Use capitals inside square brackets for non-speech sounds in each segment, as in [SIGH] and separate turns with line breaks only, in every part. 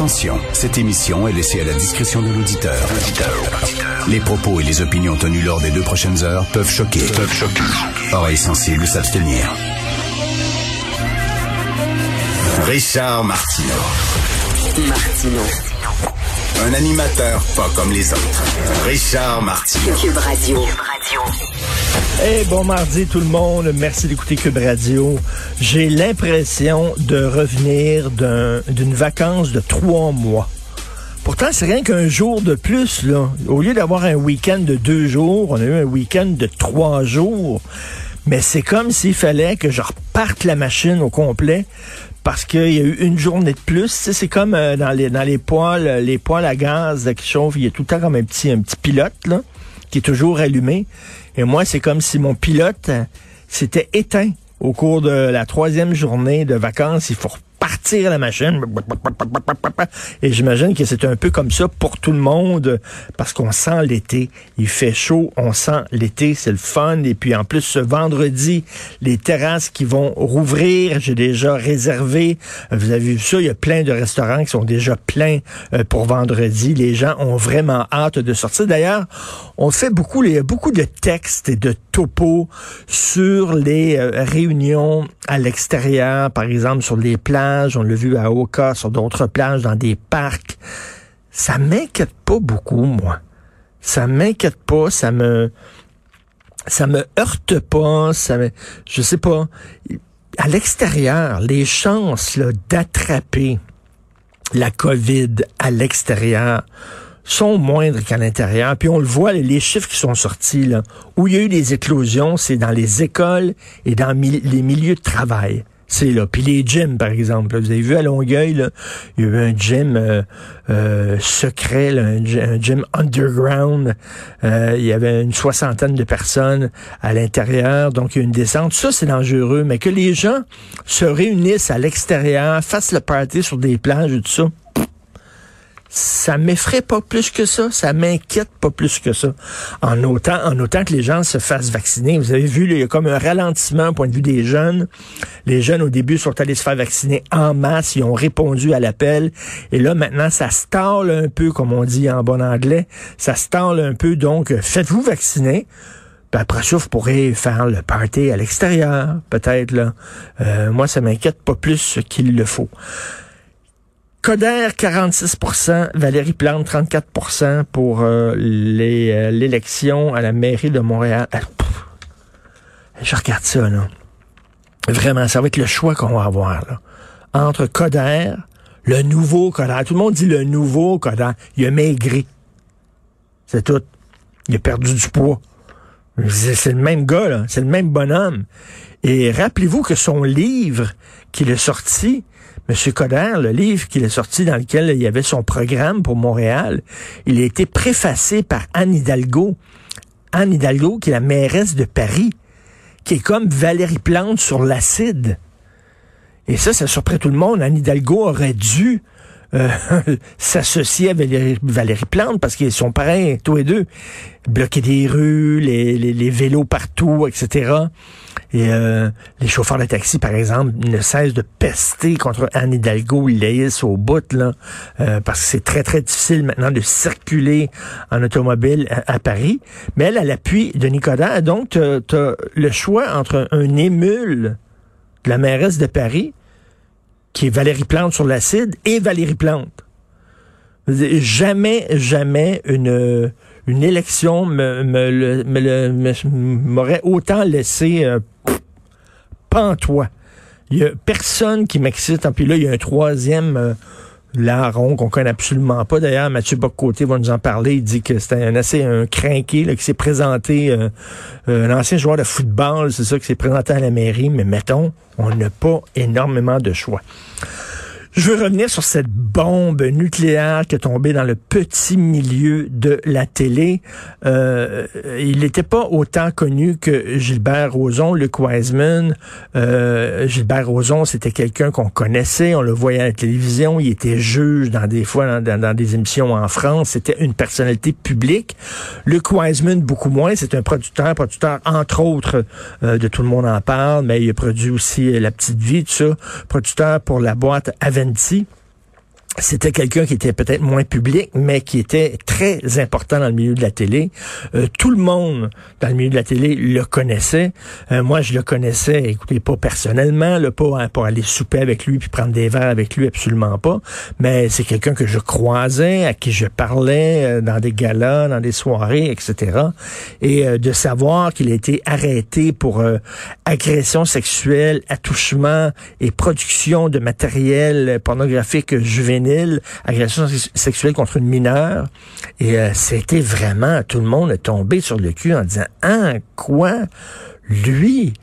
Attention, cette émission est laissée à la discrétion de l'auditeur. Les propos et les opinions tenues lors des deux prochaines heures peuvent choquer. Peuvent choquer. Oreilles sensibles s'abstenir. Richard Martineau.
Martino.
Un animateur pas comme les autres. Richard Martineau.
Cube Radio.
Eh bon mardi tout le monde, merci d'écouter Cube Radio. J'ai l'impression de revenir d'un- d'une vacance de trois mois. Pourtant, c'est rien qu'un jour de plus, là. Au lieu d'avoir un week-end de deux jours, on a eu un week-end de trois jours. Mais c'est comme s'il fallait que je reparte la machine au complet parce qu'il y a eu une journée de plus. C'est comme euh, dans les dans les poêles, euh, les poêles à gaz qui chauffent, il y a tout le temps comme un petit un petit pilote là qui est toujours allumé. Et moi, c'est comme si mon pilote euh, s'était éteint au cours de la troisième journée de vacances. Repartir la machine. Et j'imagine que c'est un peu comme ça pour tout le monde parce qu'on sent l'été. Il fait chaud, on sent l'été, c'est le fun. Et puis en plus, ce vendredi, les terrasses qui vont rouvrir, j'ai déjà réservé. Vous avez vu ça, il y a plein de restaurants qui sont déjà pleins euh, pour vendredi. Les gens ont vraiment hâte de sortir. D'ailleurs, on fait beaucoup, il beaucoup de textes et de topos sur les euh, réunions à l'extérieur, par exemple sur les plages, on l'a vu à Oka, sur d'autres plages, dans des parcs. Ça m'inquiète pas beaucoup, moi. Ça m'inquiète pas, ça me ça me heurte pas, ça me je sais pas. À l'extérieur, les chances d'attraper la COVID à l'extérieur sont moindres qu'à l'intérieur. Puis on le voit, les chiffres qui sont sortis, là, où il y a eu des éclosions, c'est dans les écoles et dans les milieux de travail. C'est là. Puis les gyms, par exemple. là. vous avez vu à Longueuil, là, il y a eu un gym euh, euh, secret, là, un gym underground. Euh, il y avait une soixantaine de personnes à l'intérieur. Donc, il y a une descente. Ça, c'est dangereux. Mais que les gens se réunissent à l'extérieur, fassent le party sur des plages et tout ça, ça m'effraie pas plus que ça, ça m'inquiète pas plus que ça. En autant, en autant que les gens se fassent vacciner. Vous avez vu, il y a comme un ralentissement au point de vue des jeunes. Les jeunes, au début, sont allés se faire vacciner en masse, ils ont répondu à l'appel. Et là, maintenant, ça stalle un peu, comme on dit en bon anglais. Ça stalle un peu, donc, faites-vous vacciner. Puis après ça, vous pourrez faire le party à l'extérieur, peut-être. là. Euh, moi, ça m'inquiète pas plus qu'il le faut. Coder 46% Valérie Plante 34% pour euh, les, euh, l'élection à la mairie de Montréal. Ah. Je regarde ça, là. Vraiment, ça va être le choix qu'on va avoir, là. Entre Coder, le nouveau Coder. Tout le monde dit le nouveau Coder. Il a maigri. C'est tout. Il a perdu du poids. C'est c'est le même gars, là. C'est le même bonhomme. Et rappelez-vous que son livre qu'il a sorti, M. Coder, le livre qu'il a sorti dans lequel il y avait son programme pour Montréal, il a été préfacé par Anne Hidalgo. Anne Hidalgo, qui est la mairesse de Paris, qui est comme Valérie Plante sur l'acide. Et ça, ça surprend tout le monde. Anne Hidalgo aurait dû euh, [LAUGHS] s'associer à Valérie, Plante parce qu'ils sont pareils, tous les deux. Bloquer des rues, les, les, vélos partout, etc. Et euh, les chauffeurs de taxi, par exemple, ne cessent de pester contre Anne Hidalgo. Ils laissent au bout, là, euh, parce que c'est très, très difficile maintenant de circuler en automobile à, à Paris. Mais elle, elle appuie de Nicolas. Donc, tu as le choix entre un émule de la mairesse de Paris qui est Valérie Plante sur l'acide, et Valérie Plante. Jamais, jamais une, une élection me, me, me me- m'aurait autant laissé euh, pantois. Il y a personne qui m'excite. Puis là, il y a un troisième euh, larron qu'on connaît absolument pas. D'ailleurs, Mathieu Boccoté va nous en parler. Il dit que c'était un assez un crinqué qui s'est présenté, euh, euh, un ancien joueur de football, c'est ça, qui s'est présenté à la mairie. Mais mettons, on n'a pas énormément de choix. Je veux revenir sur cette bombe nucléaire qui est tombée dans le petit milieu de la télé. Euh, il n'était pas autant connu que Gilbert Rozon, Luc Wiseman. Euh, Gilbert Rozon, c'était quelqu'un qu'on connaissait, on le voyait à la télévision, il était juge dans des fois dans, des émissions en France, c'était une personnalité publique. Luc Wiseman, beaucoup moins, c'est un producteur, producteur entre autres euh, de Tout le monde en parle, mais il a produit aussi La Petite Vie, tout ça, producteur pour la boîte Aventis. C'était quelqu'un qui était peut-être moins public, mais qui était très important dans le milieu de la télé. Euh, tout le monde dans le milieu de la télé le connaissait. Euh, moi, je le connaissais, écoutez, pas personnellement, le pas hein, pour aller souper avec lui puis prendre des verres avec lui, absolument pas. Mais c'est quelqu'un que je croisais, à qui je parlais euh, dans des galas, dans des soirées, etc. Et de savoir qu'il a été arrêté pour agression sexuelle, attouchement et production de matériel pornographique juvénile agression sexuelle contre une mineure. Et euh, c'était vraiment, tout le monde est tombé sur le cul en disant, ah, quoi? Lui?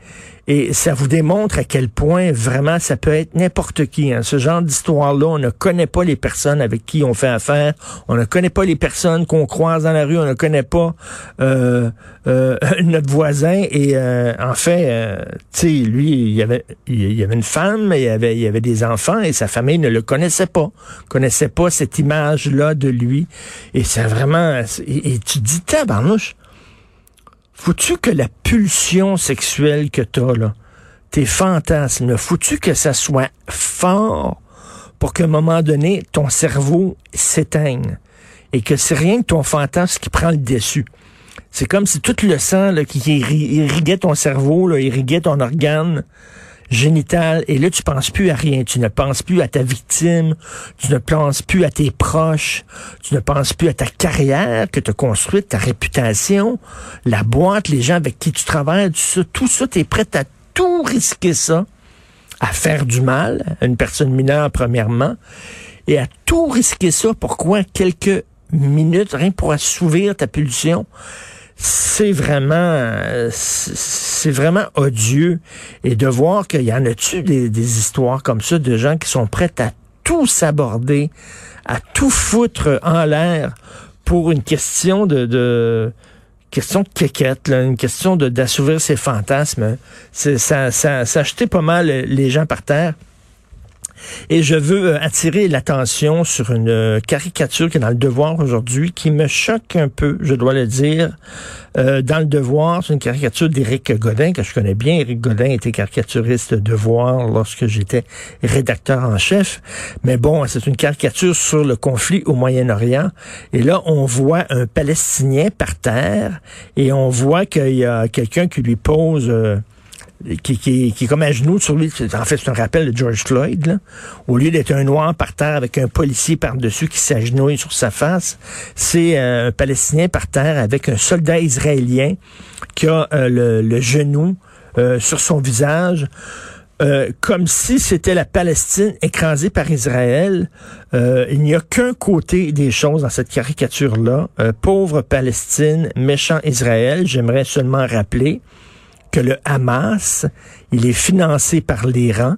Et ça vous démontre à quel point vraiment ça peut être n'importe qui. Hein. Ce genre d'histoire-là, on ne connaît pas les personnes avec qui on fait affaire. On ne connaît pas les personnes qu'on croise dans la rue. On ne connaît pas euh, euh, [LAUGHS] notre voisin. Et euh, en fait, tu sais, lui, il y avait, il une femme, il y avait, des enfants et sa famille ne le connaissait pas, connaissait pas cette image-là de lui. Et c'est vraiment, et, et tu te dis, tabarnouche, faut-tu que la pulsion sexuelle que t'as, là, tes fantasmes, faut-tu que ça soit fort pour qu'à un moment donné, ton cerveau s'éteigne et que c'est rien que ton fantasme qui prend le dessus? C'est comme si tout le sang qui irriguait ton cerveau, là, irriguait ton organe, génital et là tu penses plus à rien, tu ne penses plus à ta victime, tu ne penses plus à tes proches, tu ne penses plus à ta carrière que tu as construite, ta réputation, la boîte, les gens avec qui tu travailles, tout ça, tout ça tu es prêt à tout risquer ça, à faire du mal à une personne mineure premièrement et à tout risquer ça pourquoi quelques minutes rien pour assouvir ta pulsion c'est vraiment c'est vraiment odieux et de voir qu'il y en a-tu des, des, histoires comme ça de gens qui sont prêts à tout s'aborder, à tout foutre en l'air pour une question de, de question de quéquette, là, une question de d'assouvir ses fantasmes. Ça, ça, ça a jeté pas mal les gens par terre. Et je veux euh, attirer l'attention sur une euh, caricature qui est dans le Devoir aujourd'hui, qui me choque un peu, je dois le dire. Euh, dans le Devoir, c'est une caricature d'Éric Godin, que je connais bien. Éric Godin était caricaturiste de Devoir lorsque j'étais rédacteur en chef. Mais bon, c'est une caricature sur le conflit au Moyen-Orient. Et là, on voit un Palestinien par terre et on voit qu'il y a quelqu'un qui lui pose qui, qui, qui est comme à genoux sur lui. En fait, c'est un rappel de George Floyd. Là. Au lieu d'être un noir par terre avec un policier par-dessus qui s'agenouille sur sa face, c'est euh, un Palestinien par terre avec un soldat israélien qui a euh, le, genou euh, sur son visage. comme si c'était la Palestine écrasée par Israël. il n'y a qu'un côté des choses dans cette caricature-là. pauvre Palestine, méchant Israël. J'aimerais seulement rappeler que le Hamas, il est financé par l'Iran,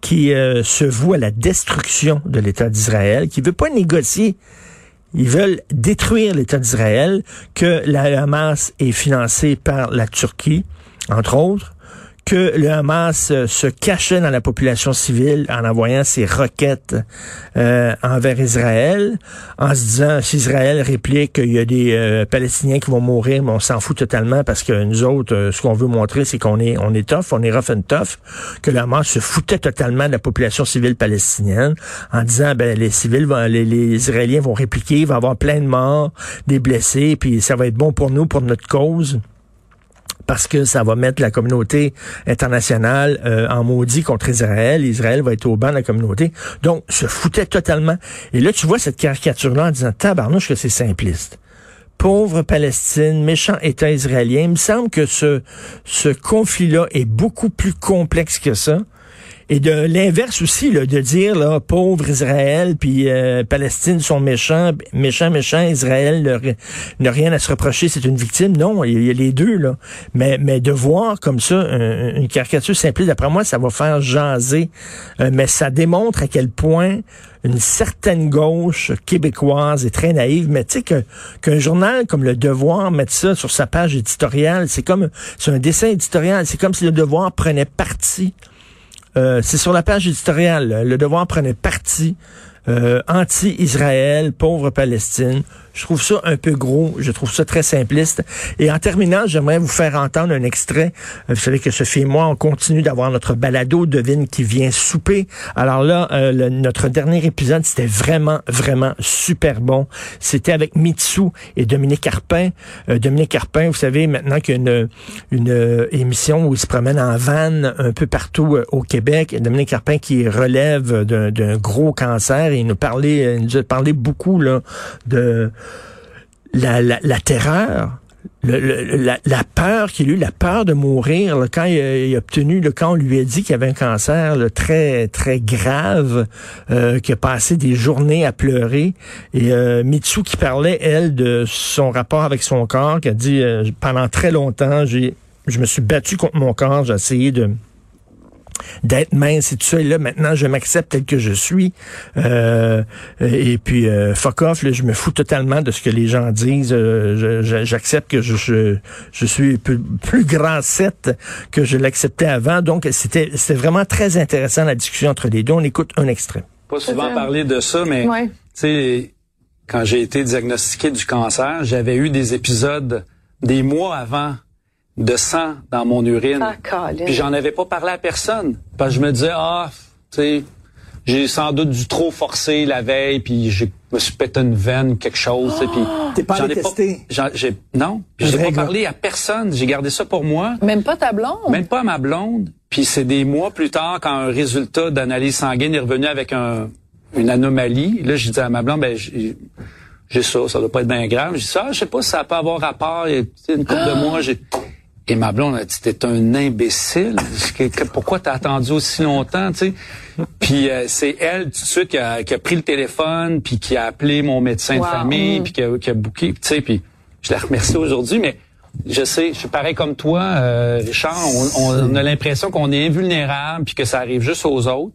qui euh, se voue à la destruction de l'État d'Israël, qui veut pas négocier. Ils veulent détruire l'État d'Israël, que la Hamas est financé par la Turquie, entre autres, que le Hamas euh, se cachait dans la population civile en envoyant ses roquettes euh, envers Israël, en se disant si Israël réplique qu'il y a des euh, Palestiniens qui vont mourir, mais on s'en fout totalement parce que nous autres, ce qu'on veut montrer, c'est qu'on est on est tough, on est rough and tough, que le Hamas se foutait totalement de la population civile palestinienne en disant ben les civils vont, les, les Israéliens vont répliquer, il va y avoir plein de morts, des blessés, puis ça va être bon pour nous, pour notre cause parce que ça va mettre la communauté internationale euh, en maudit contre Israël. Israël va être au banc de la communauté. Donc, se foutait totalement. Et là, tu vois cette caricature-là en disant, tabarnouche que c'est simpliste. Pauvre Palestine, méchant État israélien. Il me semble que ce, ce conflit-là est beaucoup plus complexe que ça. Et de l'inverse aussi, là, de dire pauvre Israël, puis euh, Palestine sont méchants, méchants, méchants, Israël n'a rien à se reprocher, c'est une victime. Non, il y, a les deux là. Mais mais de voir comme ça une caricature simple, d'après moi, ça va faire jaser. Euh, mais ça démontre à quel point une certaine gauche québécoise est très naïve, mais tu sais qu'un journal comme Le Devoir mette ça sur sa page éditoriale, c'est comme c'est un dessin éditorial, c'est comme si Le Devoir prenait parti euh, c'est sur la page éditoriale. Le Devoir prenait parti euh, anti-Israël, pauvre Palestine. Je trouve ça un peu gros. Je trouve ça très simpliste. Et en terminant, j'aimerais vous faire entendre un extrait. Euh, vous savez que Sophie et moi, on continue d'avoir notre balado devine qui vient souper. Alors là, euh, notre dernier épisode, c'était vraiment, vraiment super bon. C'était avec Mitsu et Dominique Carpin. Euh, Dominique Carpin, vous savez, maintenant qu'il y a une, émission où il se promène en van un peu partout au Québec. Dominique Carpin qui relève d'un gros cancer et il nous parlait, il nous a parlé beaucoup là, de la, terreur, la, peur qu'il a eu, la peur de mourir, quand il a, obtenu, le quand on lui a dit qu'il avait un cancer très très grave, euh, qu'il a passé des journées à pleurer, et euh, Mitsu qui parlait elle de son rapport avec son corps, qui a dit euh, pendant très longtemps, je me suis battu contre mon corps, j'ai essayé de d'être mince et tout ça. Et là, maintenant, je m'accepte tel que je suis. Euh, et puis, euh, fuck off, là, je me fous totalement de ce que les gens disent. Euh, j'accepte que je, je, je, suis plus, plus grand 7 que je l'acceptais avant. Donc, c'était vraiment très intéressant la discussion entre les deux. On écoute un extrait.
Pas souvent parler de ça, mais tu sais, quand j'ai été diagnostiqué du cancer, j'avais eu des épisodes des mois avant de sang dans mon urine. Ah, puis j'en avais pas parlé à personne. Parce que je me disais, ah, tu sais, j'ai sans doute dû trop forcer la veille, puis je me suis pété une veine, quelque chose. Oh, puis [GASPS]
T'es pas allé tester?
J'ai, non, puis j'ai pas parlé à personne. J'ai gardé ça pour moi.
Même pas ta blonde?
Même pas ma blonde. Puis c'est des mois plus tard, quand un résultat d'analyse sanguine est revenu avec un, une anomalie. Là, je dis à ma blonde, ben, j'ai ça, ça doit pas être bien grave. Je dis ça, ah, je sais pas si ça peut avoir rapport. Il y a une couple de [GASPS] mois, j'ai et ma blonde a dit, t'es un imbécile. Pourquoi t'as attendu aussi longtemps, tu sais? Puis euh, c'est elle tout de suite qui a, pris le téléphone, puis qui a appelé mon médecin de famille, puis qui a, qui a booké, tu sais. Puis je la remercie aujourd'hui, mais je sais, je suis pareil comme toi, euh, Richard. On, a l'impression qu'on est invulnérable, puis que ça arrive juste aux autres.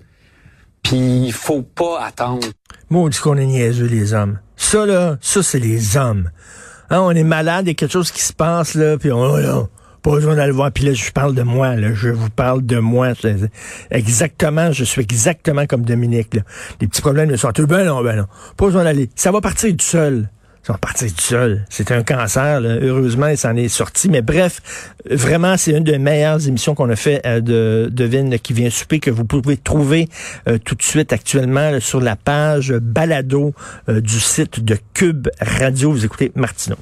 Puis il faut pas attendre.
Moi, on dit qu'on est niaiseux, les hommes. Ça, là, ça, c'est les hommes. Hein, on est malade, il y a quelque chose qui se passe, là, puis on, pas besoin d'aller voir. Puis là, je parle de moi. Là. Je vous parle de moi. Exactement, je suis exactement comme Dominique. Là. Les petits problèmes de santé, ben non, ben non. Pas besoin d'aller. Ça va partir du seul. Ça va partir du seul. C'est un cancer. Là. Heureusement, il s'en est sorti. Mais bref, vraiment, c'est une des meilleures émissions qu'on a fait euh, de, de Vin qui vient souper, que vous pouvez trouver euh, tout de suite actuellement sur la page balado euh, du site de Cube Radio. Vous écoutez Martineau.